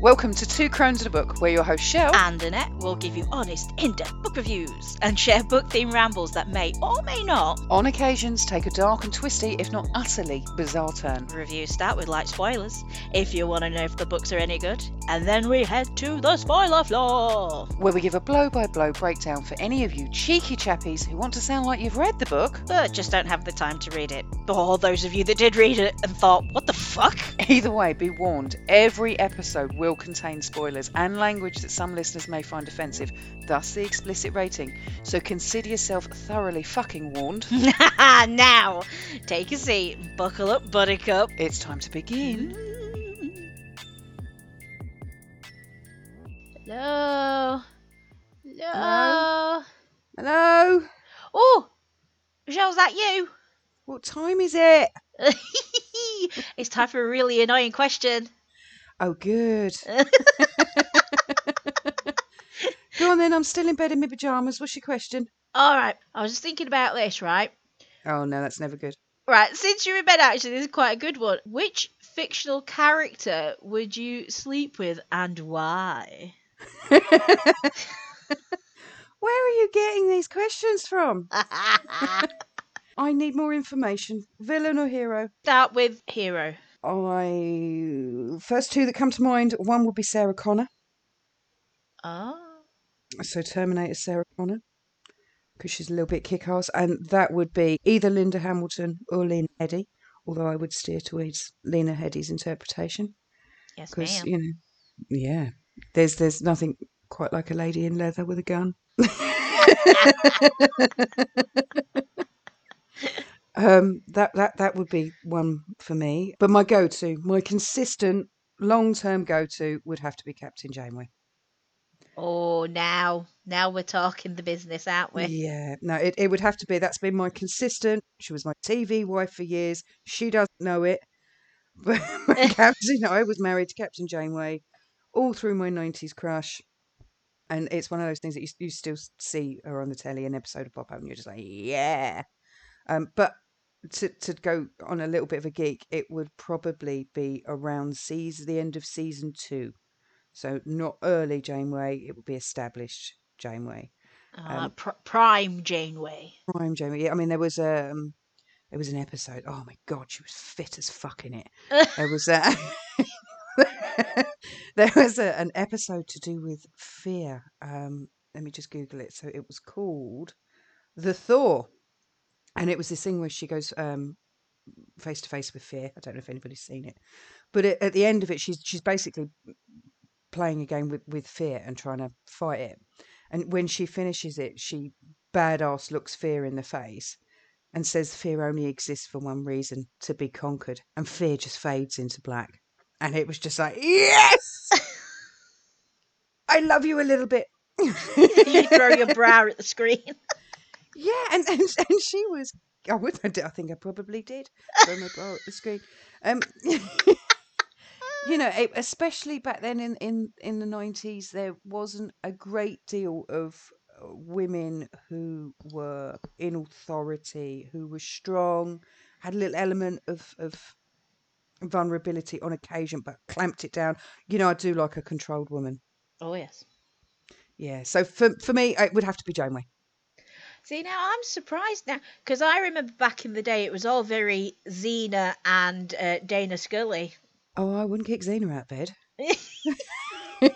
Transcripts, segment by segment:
Welcome to Two Crones and a Book, where your host Shell and Annette will give you honest, in depth book reviews and share book themed rambles that may or may not, on occasions, take a dark and twisty, if not utterly bizarre turn. Reviews start with light spoilers if you want to know if the books are any good, and then we head to the spoiler floor, where we give a blow by blow breakdown for any of you cheeky chappies who want to sound like you've read the book, but just don't have the time to read it. Or those of you that did read it and thought, what the fuck? Either way, be warned every episode will contain spoilers and language that some listeners may find offensive, thus the explicit rating. So consider yourself thoroughly fucking warned. now, take a seat, buckle up, buttercup. It's time to begin. Hello. Hello. Hello. Oh, Michelle's that you? What time is it? it's time for a really annoying question. Oh, good. Go on then, I'm still in bed in my pyjamas. What's your question? All right, I was just thinking about this, right? Oh, no, that's never good. Right, since you're in bed, actually, this is quite a good one. Which fictional character would you sleep with and why? Where are you getting these questions from? I need more information. Villain or hero? Start with hero. I first two that come to mind. One would be Sarah Connor. Ah. So Terminator Sarah Connor, because she's a little bit kick-ass, and that would be either Linda Hamilton or Lena Headey. Although I would steer towards Lena Headey's interpretation. Yes, ma'am. You know, yeah, there's there's nothing quite like a lady in leather with a gun. Um, that that that would be one for me. But my go-to, my consistent long-term go-to, would have to be Captain Janeway. Oh, now now we're talking the business, aren't we? Yeah, no, it, it would have to be. That's been my consistent. She was my TV wife for years. She doesn't know it, but Captain, I was married to Captain Janeway all through my '90s crush. And it's one of those things that you, you still see her on the telly, an episode of Pop Up, and you're just like, yeah. Um, but to to go on a little bit of a geek, it would probably be around season the end of season two, so not early Janeway. It would be established Janeway, uh, um, pr- prime Janeway. Prime Janeway. Yeah, I mean there was a um, there was an episode. Oh my god, she was fit as fuck in it. there was a. there was a, an episode to do with fear. Um, let me just Google it. So it was called The Thaw and it was this thing where she goes um, face to face with fear. I don't know if anybody's seen it, but it, at the end of it, she's she's basically playing a game with with fear and trying to fight it. And when she finishes it, she badass looks fear in the face and says fear only exists for one reason to be conquered. And fear just fades into black. And it was just like yes! I love you a little bit. You throw your brow at the screen yeah, and, and and she was. I would. I think I probably did. From the screen. Um, you know, it, especially back then in in in the nineties, there wasn't a great deal of uh, women who were in authority, who were strong, had a little element of of vulnerability on occasion, but clamped it down. You know, I do like a controlled woman. Oh yes. Yeah. So for for me, it would have to be Janeway. See, now I'm surprised now because I remember back in the day it was all very Xena and uh, Dana Scully. Oh, I wouldn't kick Xena out of bed.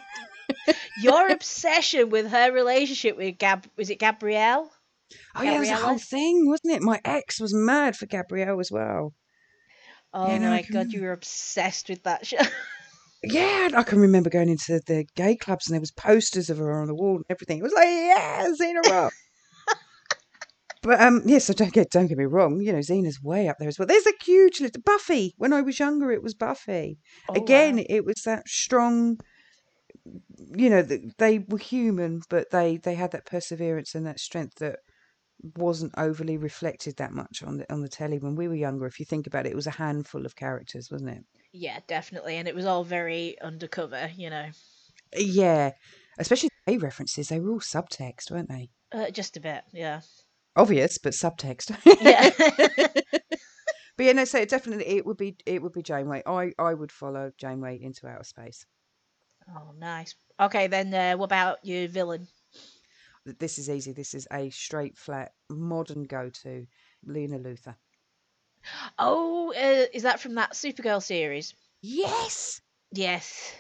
Your obsession with her relationship with Gab was it Gabrielle? Oh yeah, it was a whole thing, wasn't it? My ex was mad for Gabrielle as well. Oh yeah, my god, you were obsessed with that show. yeah, I can remember going into the gay clubs and there was posters of her on the wall and everything. It was like, yeah, Xena Rock. But um, yes, so don't get don't get me wrong. You know, Xena's way up there as well. There's a huge list. Buffy. When I was younger, it was Buffy. Oh, Again, wow. it was that strong. You know, they were human, but they they had that perseverance and that strength that wasn't overly reflected that much on the on the telly when we were younger. If you think about it, it was a handful of characters, wasn't it? Yeah, definitely, and it was all very undercover. You know. Yeah, especially the references. They were all subtext, weren't they? Uh, just a bit, yeah obvious, but subtext. Yeah. but yeah, no, so definitely it would be it would be Janeway. I I would follow Janeway into outer space. Oh, nice. Okay, then uh, what about your villain? This is easy. This is a straight, flat, modern go-to. Lena Luthor. Oh, uh, is that from that Supergirl series? Yes. Yes.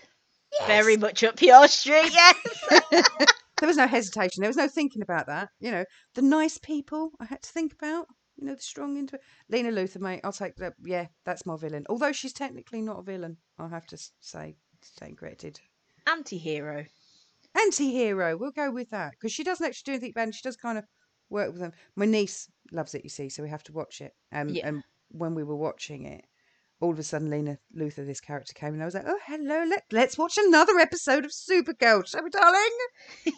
yes! Very much up your street, yes. there was no hesitation. There was no thinking about that. You know, the nice people I had to think about. You know, the strong into Lena Luthor, mate. I'll take that. Yeah, that's my villain. Although she's technically not a villain, I have to say, staying credited. Anti hero. Anti-hero. We'll go with that because she doesn't actually do anything bad. She does kind of work with them. My niece loves it, you see, so we have to watch it. Um, Yeah. And when we were watching it, all of a sudden Lena Luthor, this character came, and I was like, "Oh, hello! Let let's watch another episode of Supergirl, shall we, darling?"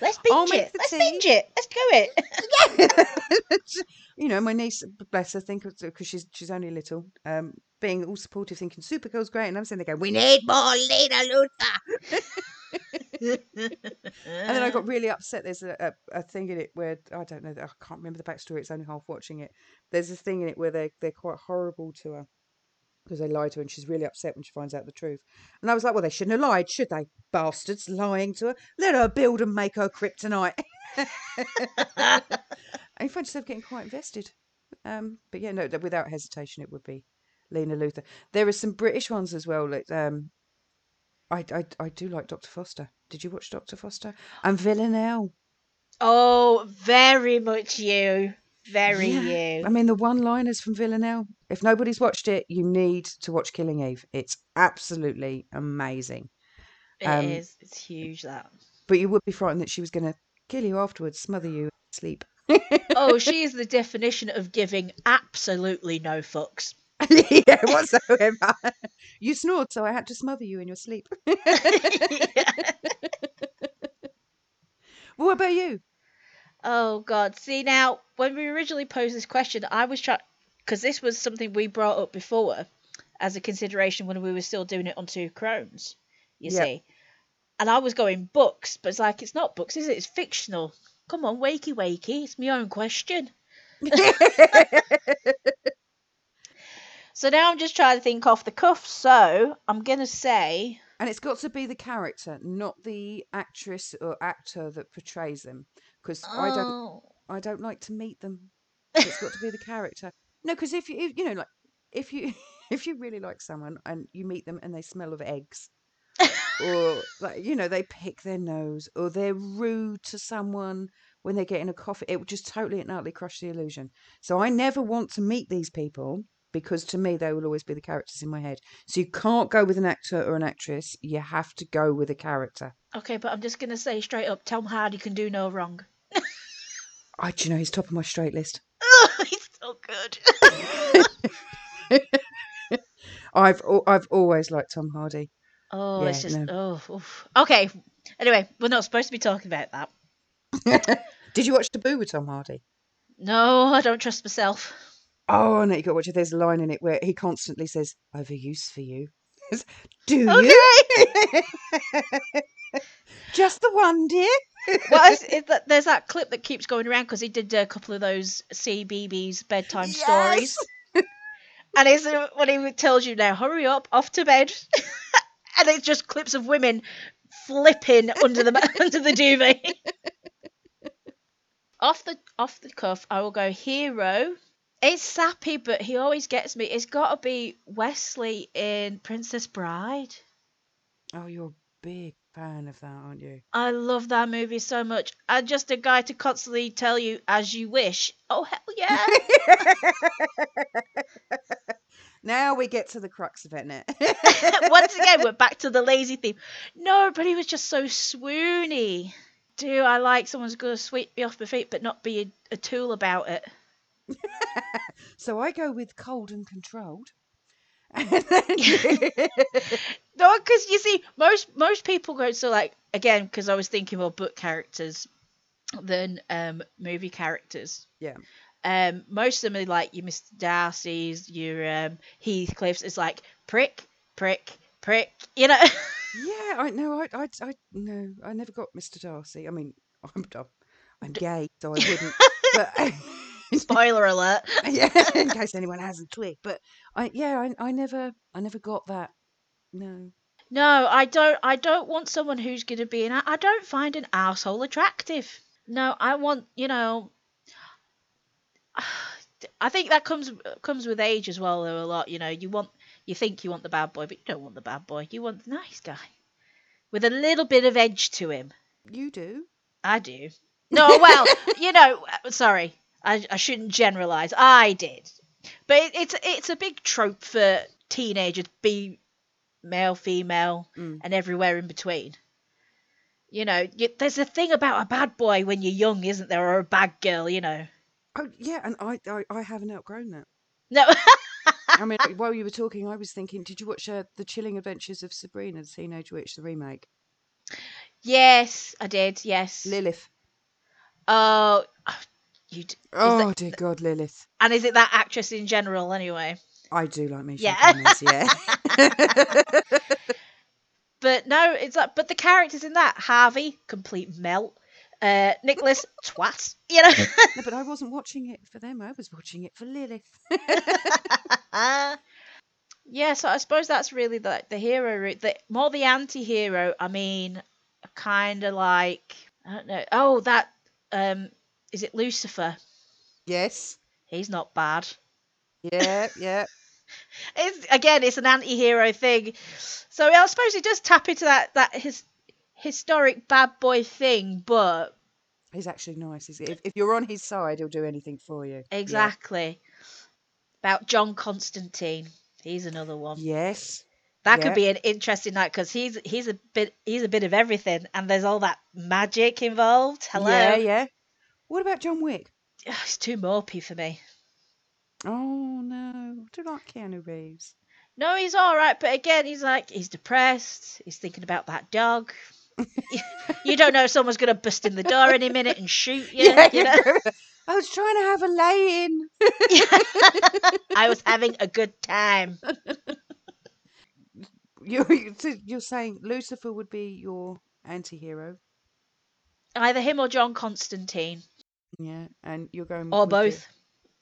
Let's I'll binge it. Let's tea. binge it. Let's do it. you know, my niece, bless her, think because she's she's only little, um, being all supportive, thinking Supergirl's great, and I'm sitting there going, "We need more Lena Luthor." And then I got really upset. There's a, a, a thing in it where I don't know. I can't remember the backstory. It's only half watching it. There's this thing in it where they they're quite horrible to her because they lie to her, and she's really upset when she finds out the truth. And I was like, well, they shouldn't have lied, should they? Bastards lying to her. Let her build and make her kryptonite. and you find yourself getting quite invested. Um, but yeah, no, without hesitation, it would be Lena Luthor. There are some British ones as well. Like, um, I, I, I do like Dr. Foster. Did you watch Dr. Foster? And Villanelle. oh, very much you. Very Yeah. you. I mean, the one-liners from Villanelle. If nobody's watched it, you need to watch Killing Eve. It's absolutely amazing. It um, is. It's huge, that. But you would be frightened that she was going to kill you afterwards, smother you, sleep. Oh, she is the definition of giving absolutely no fucks. yeah, whatsoever. you snored, so I had to smother you in your sleep. What about you? Oh God! See now, when we originally posed this question, I was trying because this was something we brought up before as a consideration when we were still doing it on two crones. You Yep. see, and I was going books, but it's like it's not books, is it? It's fictional. Come on, wakey wakey! It's my own question. So now I'm just trying to think off the cuff. So I'm gonna say, And it's got to be the character, not the actress or actor that portrays them. Because I don't, oh, I don't like to meet them. It's got to be the character. No, because if you, if, you know, like if you, if you really like someone and you meet them and they smell of eggs, or like you know they pick their nose, or they're rude to someone when they get in a coffee, it would just totally and utterly crush the illusion. So I never want to meet these people because to me they will always be the characters in my head. So you can't go with an actor or an actress. You have to go with a character. okay, but I'm just gonna say straight up, Tom Hardy can do no wrong. I, do you know, he's top of my straight list. Oh, He's so good. I've I've always liked Tom Hardy. Oh, Yeah, it's just no. oh. oof. Okay. Anyway, we're not supposed to be talking about that. Did you watch Taboo with Tom Hardy? No, I don't trust myself. Oh no, you got to watch it. There's a line in it where he constantly says, "I've a use for you." Do you? Just the one, dear. well, is, is that, there's that clip that keeps going around because he did a couple of those CBeebies bedtime stories, and it's uh, when he tells you now, hurry up, off to bed, and it's just clips of women flipping under the under the duvet. off the off the cuff, I will go hero. It's sappy, but he always gets me. It's got to be Wesley in Princess Bride. Oh, you're a big fan of that, aren't you? I love that movie so much. And just a guy to constantly tell you as you wish. Oh hell yeah! now we get to the crux of it. Once again, we're back to the lazy theme. No, but he was just so swoony. Do I like someone's gonna sweep me off my feet, but not be a, a tool about it? so I go with cold and controlled. No, because you see, most most people go to like again because I was thinking more book characters than um movie characters. Yeah. Um, most of them are like your Mr. Darcy's, your um Heathcliff's. It's like prick, prick, prick. You know. yeah, I know. I, I, I, no, I never got Mr. Darcy. I mean, I'm, I'm, I'm gay, so I wouldn't. but Spoiler alert. yeah, in case anyone hasn't twigged. But I, yeah, I, I never, I never got that. No. No, I don't. I don't want someone who's going to be an. I don't find an asshole attractive. No, I want you know. I think that comes comes with age as well. Though a lot, you know, you want you think you want the bad boy, but you don't want the bad boy. You want the nice guy with a little bit of edge to him. You do. I do. No, well, you know, uh, sorry, I, I shouldn't generalize. I did, but it, it's it's a big trope for teenagers, be male, female, Mm. and everywhere in between. You know, you, there's a thing about a bad boy when you're young, isn't there, or a bad girl? You know. Oh yeah, and I I, I haven't outgrown that. No. I mean, while you were talking, I was thinking, did you watch uh, the Chilling Adventures of Sabrina, the Teenage Witch, the remake? yes, I did. Yes. Lilith. Oh, you. d- Oh dear God, Lilith. And is it that actress in general, anyway? I do like Misha Yeah. Yeah. But no, it's like, but the characters in that Harvey, complete melt. Uh, Nicholas, twat. You know. no, but I wasn't watching it for them. I was watching it for Lilith. yeah, so I suppose that's really the the hero route. The more the anti-hero. I mean, kind of like I don't know. Oh, that um, is it Lucifer? yes. He's not bad. Yeah, yeah. It's again, it's an anti-hero thing. So I suppose it does tap into that that his historic bad boy thing, but He's actually nice. Is if, if you're on his side, he'll do anything for you. Yeah. exactly about John Constantine. He's another one. Yes. That Yeah. could be an interesting night because he's he's a bit he's a bit of everything, and there's all that magic involved. Hello, Yeah, yeah. What about John Wick? Ugh, it's too mopey for me. Oh no, I do like Keanu Reeves. No, he's all right, but again, he's like he's depressed. He's thinking about that dog. you don't know if someone's gonna bust in the door any minute and shoot you. you know? I was trying to have a lay in. I was having a good time. You're, you're you're saying Lucifer would be your anti-hero, Either him or John Constantine, yeah, and you're going or both.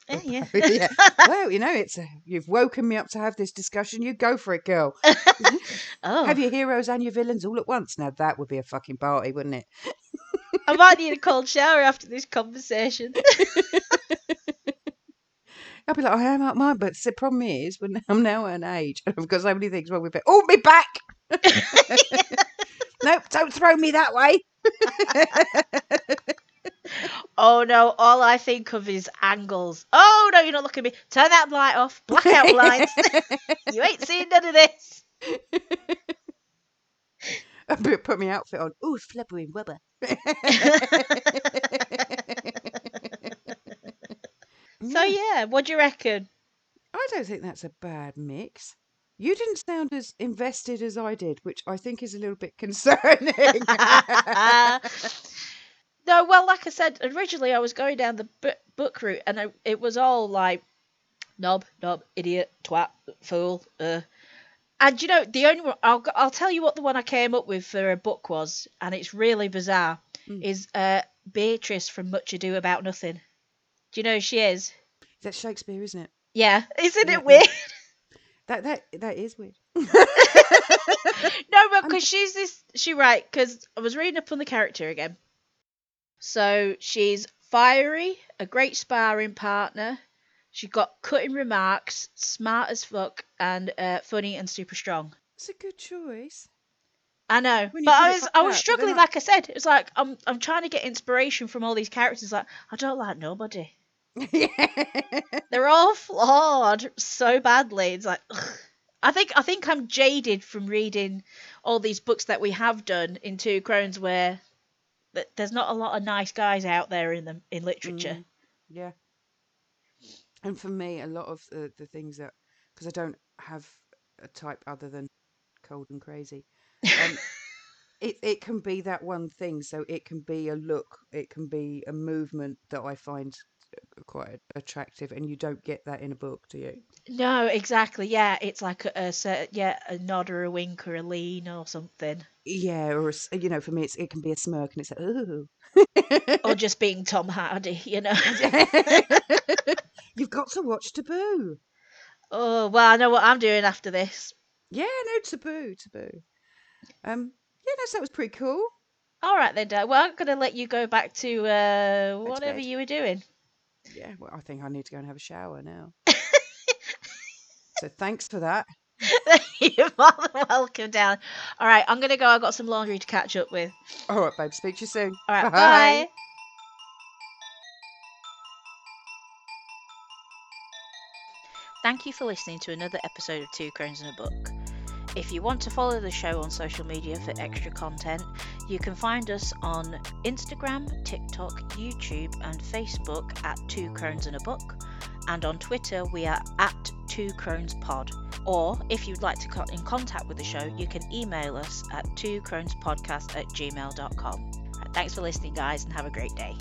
Yeah. yeah. Well, you know, it's a, you've woken me up to have this discussion. You go for it, girl. Oh, Have your heroes and your villains all at once. Now that would be a fucking party, wouldn't it? I might need a cold shower after this conversation. I'll be like, I am out mine, but the problem is, when I'm now at an age and I've got so many things wrong with it. Oh, me back! nope, don't throw me that way. Oh no, all I think of is angles. Oh no, you're not looking at me. Turn that light off. Blackout blinds. you ain't seen none of this. Put put my outfit on. Ooh, flubbery rubber. So yeah, what do you reckon? I don't think that's a bad mix. You didn't sound as invested as I did, which I think is a little bit concerning. No, well, like I said, originally I was going down the bu- book route, and I, it was all like knob, knob, idiot, twat, fool. Uh. And you know, the only one I'll I'll tell you what the one I came up with for a book was, and it's really bizarre. Mm. Is uh, Beatrice from Much Ado About Nothing? Do you know who she is? That's Shakespeare, isn't it? Yeah, isn't Yeah, it weird? That that that is weird. no, but because she's this, she right. Because I was reading up on the character again. So she's fiery, a great sparring partner. She got cutting remarks, smart as fuck, and uh, funny and super strong. It's a good choice. I know, but I was I was struggling. Like I said, it was like I'm I'm trying to get inspiration from all these characters. Like I don't like nobody. They're all flawed so badly. It's like ugh. I think I think I'm jaded from reading all these books that we have done in Two Crones, where th- there's not a lot of nice guys out there in them in literature. Mm, yeah. And for me, a lot of the, the things that, because I don't have a type other than cold and crazy, um, it, it can be that one thing. So it can be a look, it can be a movement that I find quite attractive, and you don't get that in a book, do you? No, exactly. Yeah, it's like a, a yeah a nod or a wink or a lean or something, Yeah, or a you know, for me, it's, it can be a smirk, and it's like, ooh. or just being Tom Hardy. You know. You've got to watch Taboo. oh well, I know what I'm doing after this. Yeah, no, Taboo, Taboo. Um, yeah, no, so that was pretty cool. All right then, Dad. Well, I'm gonna let you go back to uh, whatever you were doing. Yeah, well, I think I need to go and have a shower now. so thanks for that. You're more than welcome, down. All right, I'm gonna go. I've got some laundry to catch up with. All right, babe. Speak to you soon. All right, bye. Thank you for listening to another episode of Two Crones and a Book. If you want to follow the show on social media for extra content, you can find us on Instagram, TikTok, YouTube, and Facebook at Two Crones and a Book. And on Twitter, we are at Two Crones Pod. Or if you'd like to get in contact with the show, you can email us at two twocronespodcast at gmail.com. Thanks for listening, guys, and have a great day.